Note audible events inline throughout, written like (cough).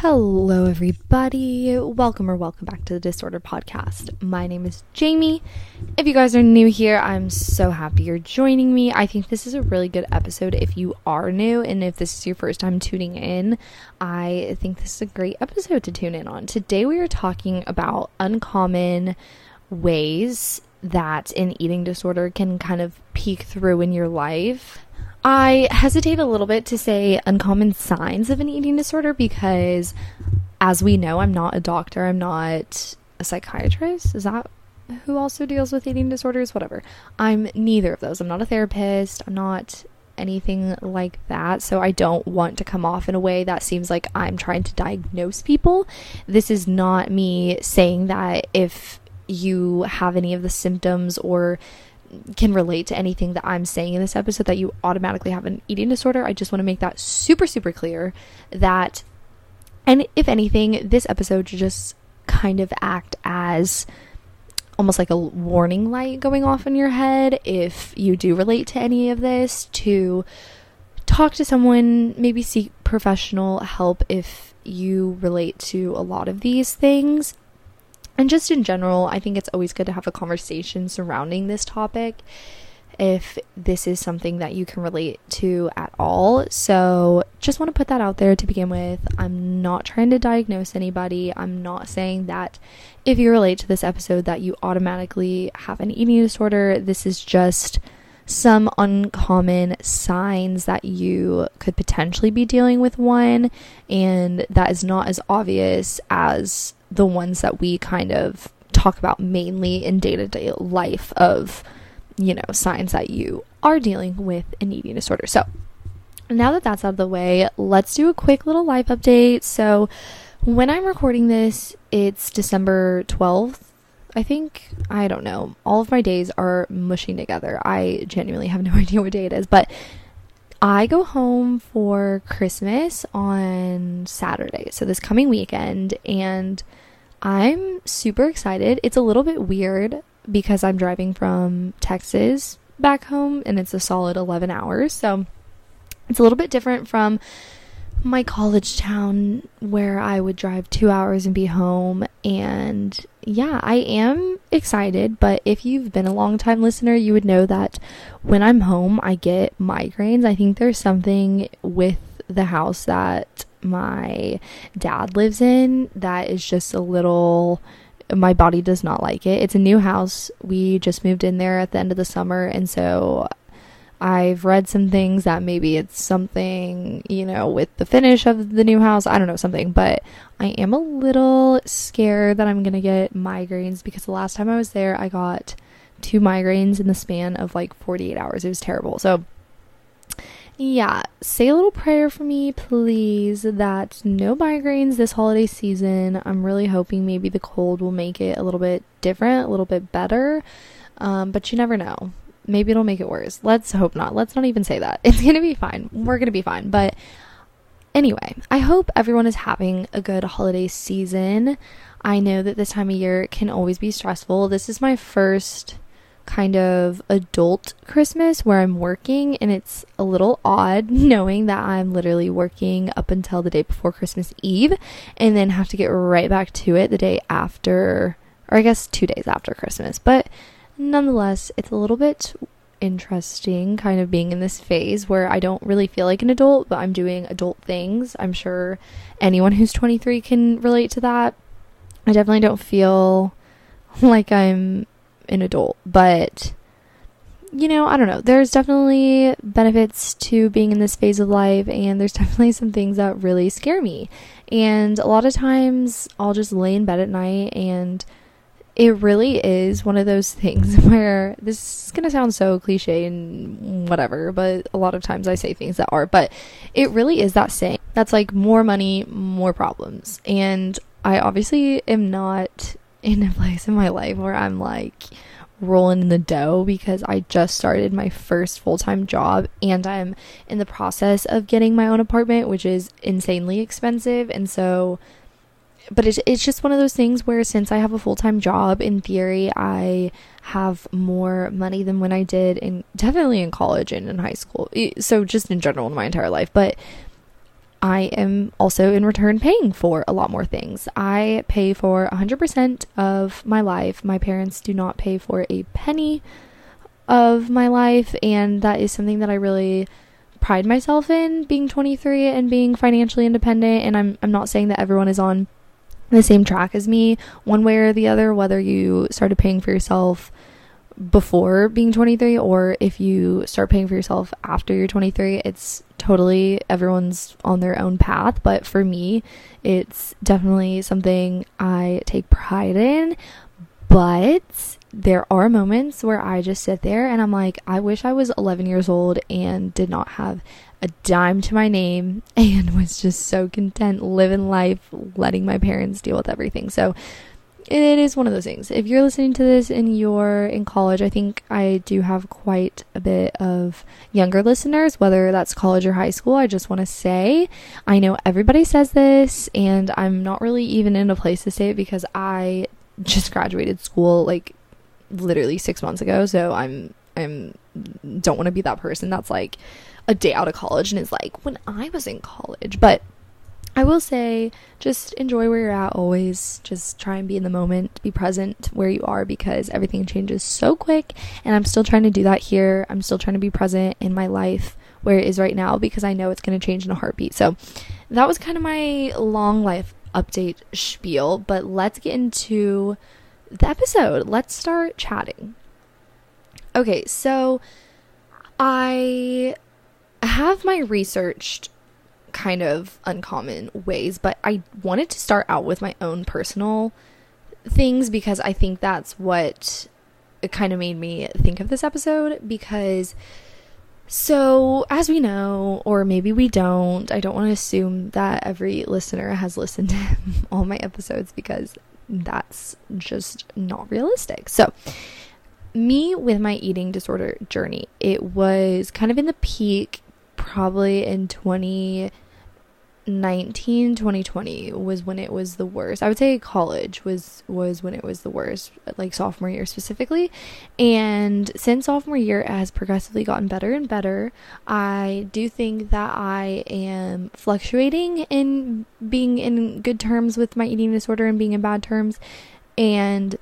Hello, everybody. Welcome or welcome back to the Disorder Podcast. My name is Jamie. If you guys are new here, I'm so happy you're joining me. I think this is a really good episode if you are new, and if this is your first time tuning in, I think this is a great episode to tune in on. Today, we are talking about uncommon ways that an eating disorder can kind of peek through in your life I hesitate a little bit to say uncommon signs of an eating disorder because, as we know, I'm not a doctor, I'm not a psychiatrist. Is that who also deals with eating disorders? Whatever. I'm neither of those. I'm not a therapist, I'm not anything like that. So I don't want to come off in a way that seems like I'm trying to diagnose people. This is not me saying that if you have any of the symptoms or can relate to anything that I'm saying in this episode that you automatically have an eating disorder. I just want to make that super, super clear that, and if anything, this episode should just kind of act as almost like a warning light going off in your head if you do relate to any of this to talk to someone maybe seek professional help if you relate to a lot of these things and just in general, I think it's always good to have a conversation surrounding this topic if this is something that you can relate to at all. So, just want to put that out there to begin with. I'm not trying to diagnose anybody. I'm not saying that if you relate to this episode that you automatically have an eating disorder. This is just some uncommon signs that you could potentially be dealing with one and that is not as obvious as the ones that we kind of talk about mainly in day-to-day life of you know signs that you are dealing with an eating disorder. So now that that's out of the way let's do a quick little life update. So when i'm recording this it's december 12th I think, I don't know, all of my days are mushing together. I genuinely have no (laughs) idea what day it is, but I go home for Christmas on Saturday, so this coming weekend, and I'm super excited. It's a little bit weird because I'm driving from Texas back home and it's a solid 11 hours, so it's a little bit different from my college town where I would drive two hours and be home. And yeah, I am excited. But if you've been a long time listener, you would know that when I'm home, I get migraines. I think there's something with the house that my dad lives in that is just a little my body does not like it. It's a new house. We just moved in there at the end of the summer and so I've read some things that maybe it's something, you know, with the finish of the new house. I don't know, something. But I am a little scared that I'm going to get migraines because the last time I was there, I got two migraines in the span of like 48 hours. It was terrible. So, yeah, say a little prayer for me, please, that no migraines this holiday season. I'm really hoping maybe the cold will make it a little bit different, a little bit better. Um, but you never know maybe it'll make it worse. Let's hope not. Let's not even say that. (laughs) It's going to be fine. We're going to be fine. But anyway, I hope everyone is having a good holiday season. I know that this time of year can always be stressful. This is my first kind of adult Christmas where I'm working, and it's a little odd (laughs) knowing that I'm literally working up until the day before Christmas Eve and then have to get right back to it the day after, or I guess two days after Christmas. But nonetheless, it's a little bit interesting kind of being in this phase where I don't really feel like an adult, but I'm doing adult things. I'm sure anyone who's 23 can relate to that. I definitely don't feel (laughs) like I'm an adult, but you know, I don't know. There's definitely benefits to being in this phase of life, and there's (laughs) definitely some things that really scare me. And a lot of times I'll just lay in bed at night and it really is one of those things (laughs) where this is going to sound so cliche and whatever, but a lot of times I say things that are, but it really is that saying that's like more money, more problems. And I obviously am not (laughs) in a place in my life where I'm like rolling in the dough because I just started my first full time job and I'm in the process of getting my own apartment, which is insanely expensive. And so but it's it's just one of those things where since I have a full-time job in theory I have more money than when I did in definitely in college and in high school so just in general in my entire life but I am also in return paying for a lot more things. I pay for 100% of my life. My parents do not pay for a penny of my life, and that is something that I really pride myself in being 23 and being financially independent. And I'm, I'm not saying that everyone is on the same track as me, one way or the other, whether you started paying for yourself before being 23 or if you start paying for yourself after you're 23 it's totally everyone's on their own path. But for me it's definitely something i take pride in. But there are moments where i just sit there and i'm like i wish i was 11 years old and did not have a dime to my name (laughs) and was just so content living life letting my parents deal with everything so it is one of those things. If you're listening to this and you're in college, I think I do have quite a bit of younger listeners, whether that's college or high school. I just want to say, I know everybody says this, and I'm not really even in a place to say it because I just graduated school like literally six months ago. So I'm, I'm, don't want to be that person that's like a day out of college and is like, when I was in college. But I will say, just enjoy where you're at always. Just try and be in the moment, be present where you are because everything changes so quick. And I'm still trying to do that here. I'm still trying to be present in my life where it is right now because I know it's going to change in a heartbeat. So that was kind of my long life update spiel. But let's get into the episode. Let's start chatting. Okay, so I have my researched kind of uncommon ways, but I wanted to start out with my own personal things because I think that's what it kind of made me think of this episode because so as we know or maybe we don't I don't want to assume that every listener has listened to (laughs) all my episodes because that's just not realistic. So me with my eating disorder journey, it was kind of in the peak probably in 20 19 2020 was when it was the worst. I would say college was was when it was the worst like sophomore year specifically. And since sophomore year it has progressively gotten better and better. I do think that i am fluctuating in being in good terms with my eating disorder and being in bad terms. And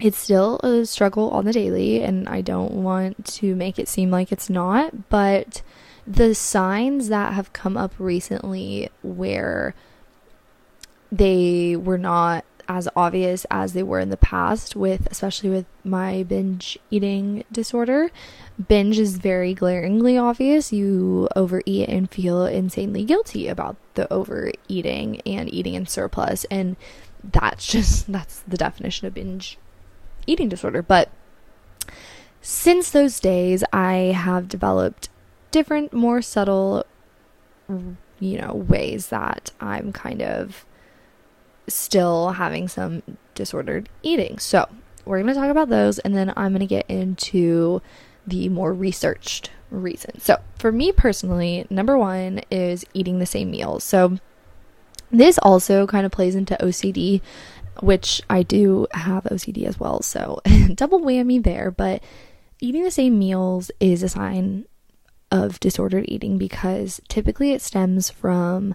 it's still a struggle on the daily and i don't want to make it seem like it's not but the signs that have come up recently where they were not as obvious as they were in the past with especially with my binge eating disorder binge is very glaringly obvious. You overeat and feel insanely guilty about the overeating and eating in surplus and that's (laughs) just that's the definition of binge eating disorder. But since those days i have developed different, more subtle, you know, ways that I'm kind of still having some disordered eating. So, we're going to talk about those and then I'm going to get into the more researched reasons. So, for me personally, number one is eating the same meals. So, this also kind of plays into OCD, which I do have OCD as well. So, (laughs) double whammy there. But eating the same meals is a sign of disordered eating because typically it stems from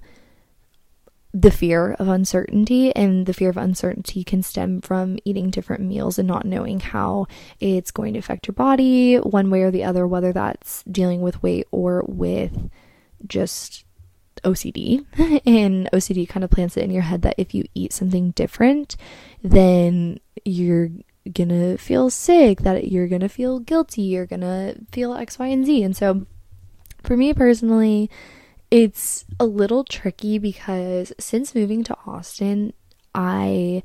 the fear of uncertainty, and the fear of uncertainty can stem from eating different meals and not knowing how it's going to affect your body one way or the other, whether that's dealing with weight or with just OCD. (laughs) and OCD kind of plants it in your head that if you eat something different, then you're gonna feel sick, that you're gonna feel guilty, you're gonna feel X, Y, and Z. And so for me personally, it's a little tricky because since moving to Austin, I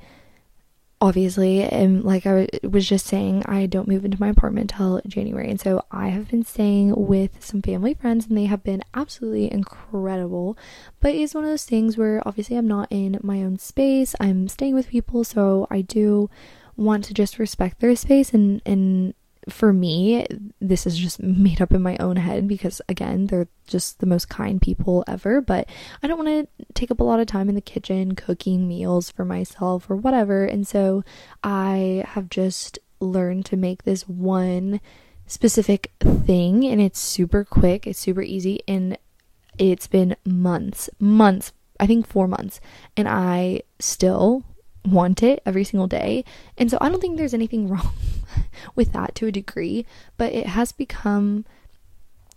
obviously am like I was just saying, I don't move into my apartment till January. And so I have been staying with some family friends and they have been absolutely incredible. But it's one of those things where obviously I'm not in my own space. I'm staying with people, so I do want to just respect their space and and for me, this is just made up in my own head because, again, they're just the most kind people ever. But I don't want to take up a lot of time in the kitchen cooking meals for myself or whatever. And so I have just learned to make this one specific thing, and it's super quick, it's super easy. And it's been months, months, I think four months, and I still want it every single day. And so I don't think there's anything (laughs) wrong (laughs) with that to a degree, but it has become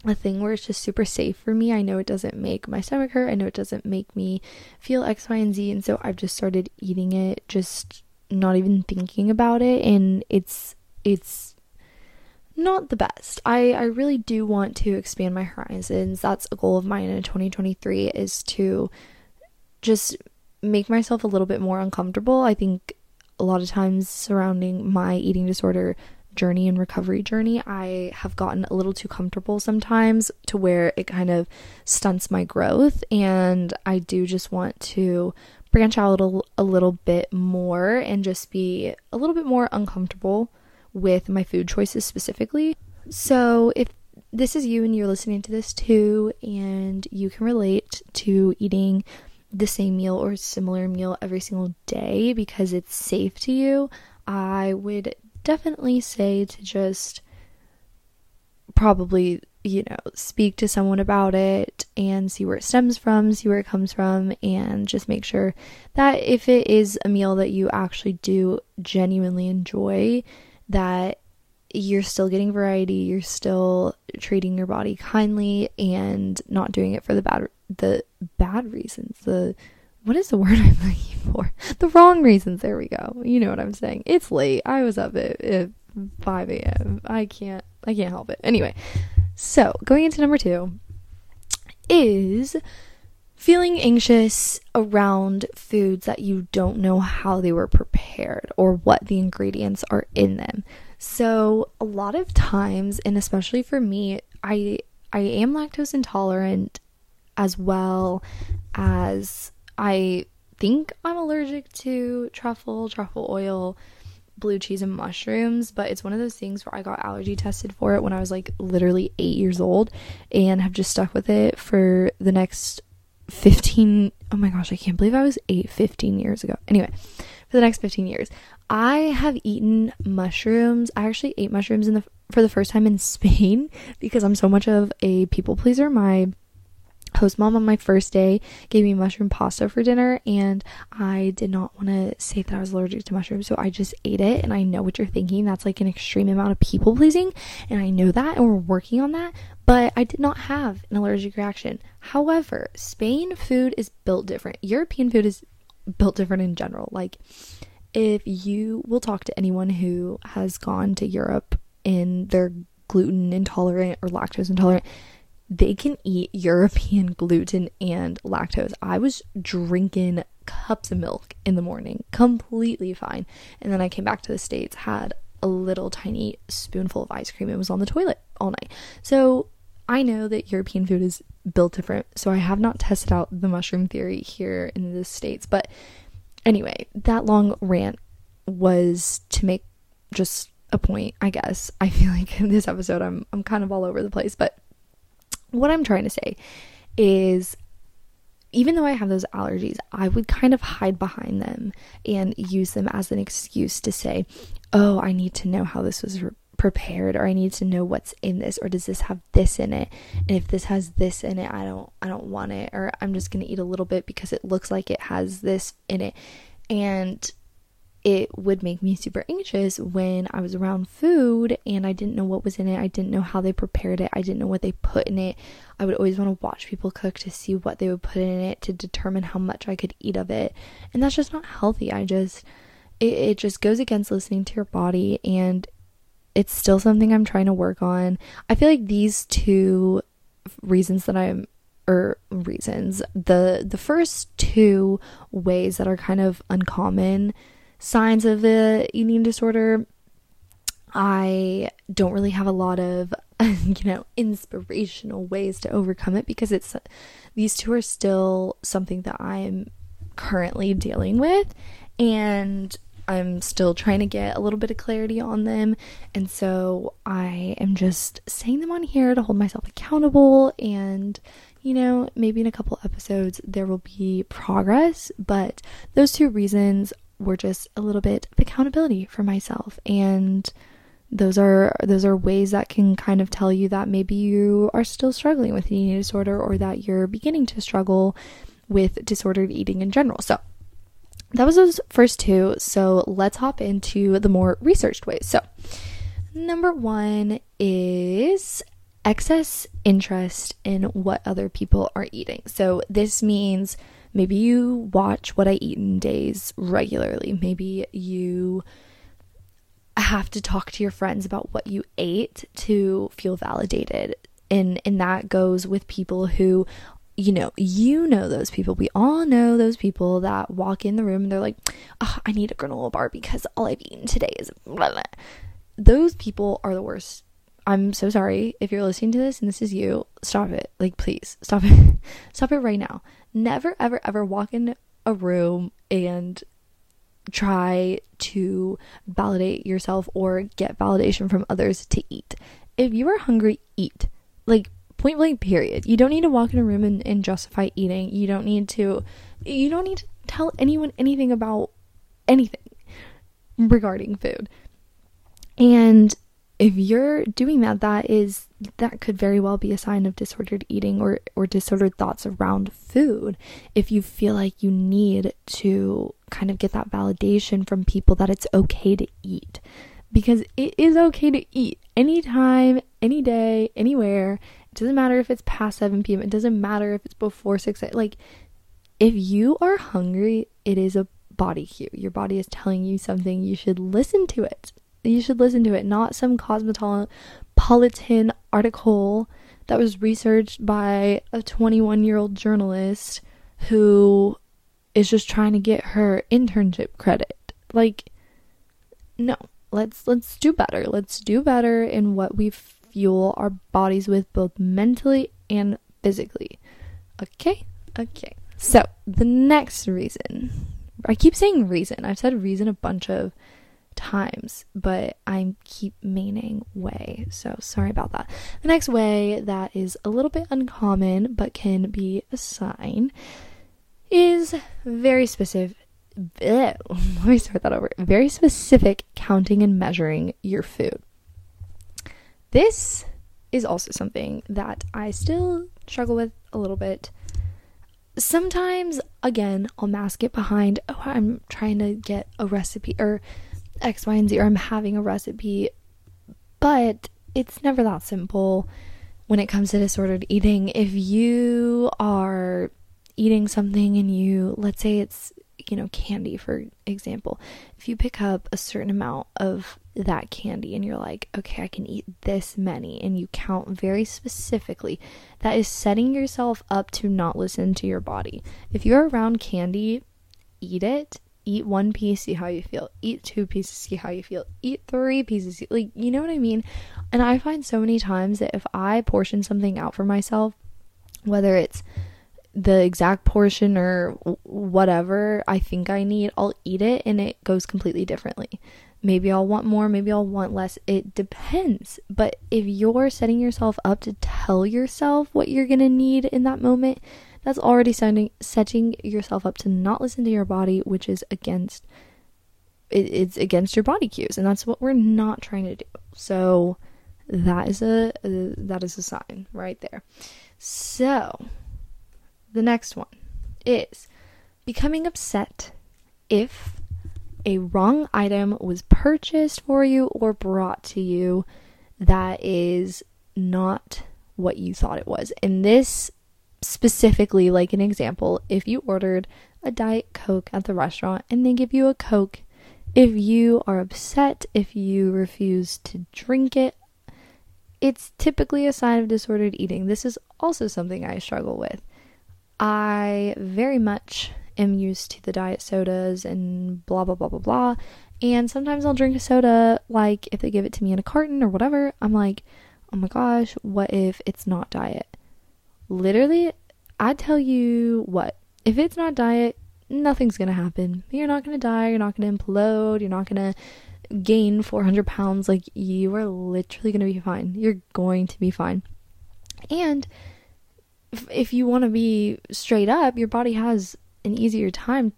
a thing where it's just super safe for me. I know it doesn't make my stomach hurt. I know it doesn't make me feel X, Y, and Z. And so I've just started eating it, just not even thinking about it. And it's, it's, not the best. I, I really do want to expand my horizons. That's a goal of mine in 2023 is to just make myself a little bit more uncomfortable. I think a lot of times surrounding my eating disorder journey and recovery journey, I have gotten a little too comfortable sometimes to where it kind of stunts my growth. And I do just want to branch out a little, a little bit more and just be a little bit more uncomfortable with my food choices specifically. So if this is you and you're listening to this too, and you can relate to eating the same meal or similar meal every single day because it's safe to you, I would definitely say to just probably, you know, speak to someone about it and see where it stems from, see where it comes from, and just make sure that if it is a meal that you actually do genuinely enjoy, that you're still getting variety, you're still treating your body kindly and not doing it for the bad the bad reasons. The what is the (laughs) word I'm looking for? The wrong reasons. There we go. You know what I'm saying. It's late. I was up at, at 5 a.m. I can't I can't help it. Anyway, so going into number two is feeling anxious around foods that you don't know how they were prepared or what the ingredients are in them. So, a lot of times, and especially for me, I I am lactose intolerant as well as I think I'm allergic to truffle, truffle oil, blue cheese and mushrooms, but it's one of those things where I got allergy tested for it when I was like literally 8 years old and have just stuck with it for the next 15 oh my gosh, I can't believe I was 8 15 years ago. Anyway, for the next 15 years. I have eaten mushrooms. I actually ate mushrooms in the for the first time in Spain (laughs) because I'm so much of a people pleaser. My host mom on my first day gave me mushroom pasta for dinner and I did not want to say that I was allergic to mushrooms so I just ate it and I know what you're thinking. That's like an extreme amount of people pleasing and I know that and we're working on that but I did not have an allergic reaction. However Spain food is built different. European food is built different in general. Like if you will talk to anyone who has gone to Europe and they're gluten intolerant or lactose intolerant, they can eat European (laughs) gluten and lactose. I was drinking cups of milk in the morning, completely fine. And then I came back to the States, had a little tiny spoonful of ice cream, and was on the toilet all night. So I know that European food is built different. So I have not tested out the mushroom theory here in the States, but Anyway, that long rant was to make just a point, I guess. I feel like in this episode I'm I'm kind of all over the place, but what I'm trying to say is even though I have those allergies, I would kind of hide behind them and use them as an excuse to say, "Oh, I need to know how this was re- prepared or I need to know what's in this or does this have this in it? And if this has this in it, I don't I don't want it or I'm just going to eat a little bit because it looks like it has this in it. And it would make me super anxious when I was around food and I didn't know what was in it. I didn't know how they prepared it. I didn't know what they put in it. I would always want to watch people cook to see what they would put in it to determine how much I could eat of it. And that's just not healthy. I just it, it just goes against listening to your body and it's still something I'm trying to work on. I feel like these two reasons that I'm or reasons the the first two ways that are kind of uncommon signs of the eating disorder I don't really have a lot of (laughs) you know inspirational ways to overcome it because it's these two are still something that I'm currently dealing with and I'm still trying to get a little bit of clarity on them. And so I am just saying them on here to hold myself accountable. And, you know, maybe in a couple episodes there will be progress. But those two reasons were just a little bit of accountability for myself. And those are those are ways that can kind of tell you that maybe you are still struggling with eating disorder or that you're beginning to struggle with disordered eating in general. So that was those first two. So let's hop into the more researched ways. So number one is excess interest in what other people are eating. So this means maybe you watch what I eat in days regularly. Maybe you have to talk to your friends about what you ate to feel validated. And and that goes with people who you know, you know those people. We all know those people that walk in the room and they're like, oh, I need a granola bar because all I've eaten today is blah, blah. Those people are the worst. I'm so sorry if you're listening to this and this is you. Stop it. Like, please stop it. (laughs) stop it right now. Never, ever, ever walk in a room and try to validate yourself or get validation from others to eat. If you are hungry, eat. Like point blank period. You don't need to walk in a room and, and justify eating. You don't need to you don't need to tell anyone anything about anything regarding food. And if you're doing that, that is that could very well be a sign of disordered eating or or disordered thoughts around food. If you feel like you need to kind of get that validation from people that it's okay to eat because it is okay to eat anytime, any day, anywhere. It doesn't matter if it's past 7 p.m. It doesn't matter if it's before 6 a.m. like if you are hungry, it is a body cue. Your body is telling you something. You should listen to it you should listen to it, not some cosmopolitan article that was researched by a 21 year old journalist who is just trying to get her internship credit. Like, no, let's let's do better. Let's do better in what we fuel our bodies with, both mentally and physically. Okay, okay. So the next reason, I keep saying reason. I've said reason a bunch of times, but I keep meaning way. So sorry about that. The next way that is a little bit uncommon but can be a sign is very specific. (laughs) Let me start that over. Very specific counting and measuring your food. This is also something that I still struggle with a little bit. Sometimes, again, I'll mask it behind, oh, I'm trying to get a recipe or X, Y, and Z, or I'm having a recipe. But it's never that simple when it comes to disordered eating. If you are eating something and you, let's say it's, you know, candy, for example, if you pick up a certain amount of that candy and you're like, okay, I can eat this many, and you count very specifically, that is setting yourself up to not listen to your body. If you're around candy, eat it eat one piece, see how you feel. Eat two pieces, see how you feel. Eat three pieces, see, like, you know what I mean? And I find so many times that if I portion something out for myself, whether it's the exact portion or whatever I think I need, I'll eat it and it goes completely differently. Maybe I'll want more, maybe I'll want less. It depends. But if you're setting yourself up to tell yourself what you're going to need in that moment, that's already setting setting yourself up to not listen to your body, which is against it, it's against your body cues, and that's what we're not trying to do. So that is a, a that is a sign right there. So the next one is becoming upset if a wrong item was purchased for you or brought to you that is not what you thought it was. And this specifically, like an example, if you ordered a Diet Coke at the restaurant and they give you a Coke, if you are upset, if you refuse to drink it, it's typically a sign of disordered eating. This is also something I struggle with. I very much am used to the diet sodas and blah blah blah blah blah. And sometimes I'll drink a soda, like if they give it to me in a carton or whatever, I'm like, oh my gosh, what if it's not diet? Literally, I tell you what, if it's not diet, nothing's gonna happen. You're not gonna die, you're not gonna implode, you're not gonna gain 400 pounds. Like, you are literally gonna be fine. You're going to be fine. And if, if you wanna be straight up, your body has an easier time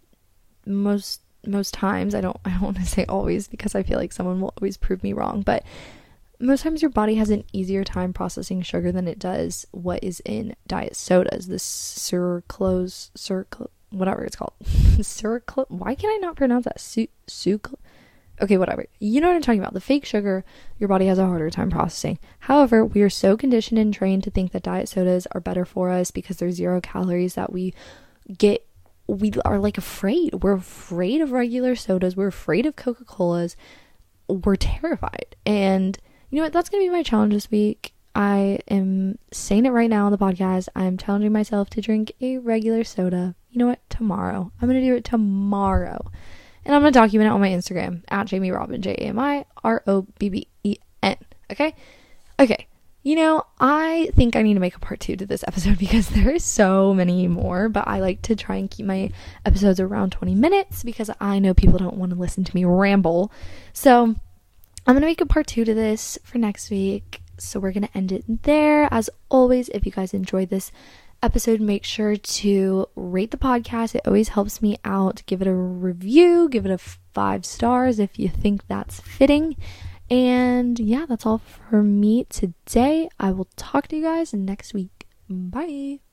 most most times. I don't I don't want to say always because I feel like someone will always prove me wrong, but most times your body has an easier time processing sugar than it does what is in diet sodas. The sucralose, sucralose, whatever it's called. (laughs) sucralose. Why can I not pronounce that? Su-. Okay, whatever. You know what I'm talking about. The fake sugar, your body has a harder time processing. However, we are so conditioned and trained to think that diet sodas are better for us because they're zero calories that we get we are like afraid. We're afraid of regular sodas. We're afraid of Coca-Colas. We're terrified. And you know what? That's going to be my challenge this week. I am saying it right now on the podcast. I'm challenging myself to drink a regular soda. You know what? Tomorrow. I'm going to do it tomorrow. And I'm going to document it on my Instagram at Jamie Robben, J A M I R O B B E N. Okay? Okay. You know, I think I need to make a part two to this episode (laughs) because there is so many more, but I like to try and keep my episodes around 20 minutes because I know people don't want to listen to me ramble. So I'm going to make a part two to this for next week. So we're going to end it there. As always, if you guys enjoyed this episode, make sure to rate the podcast. It always helps me out. Give it a review, give it a five stars if you think that's fitting. And yeah, that's all for me today. I will talk to you guys next week. Bye.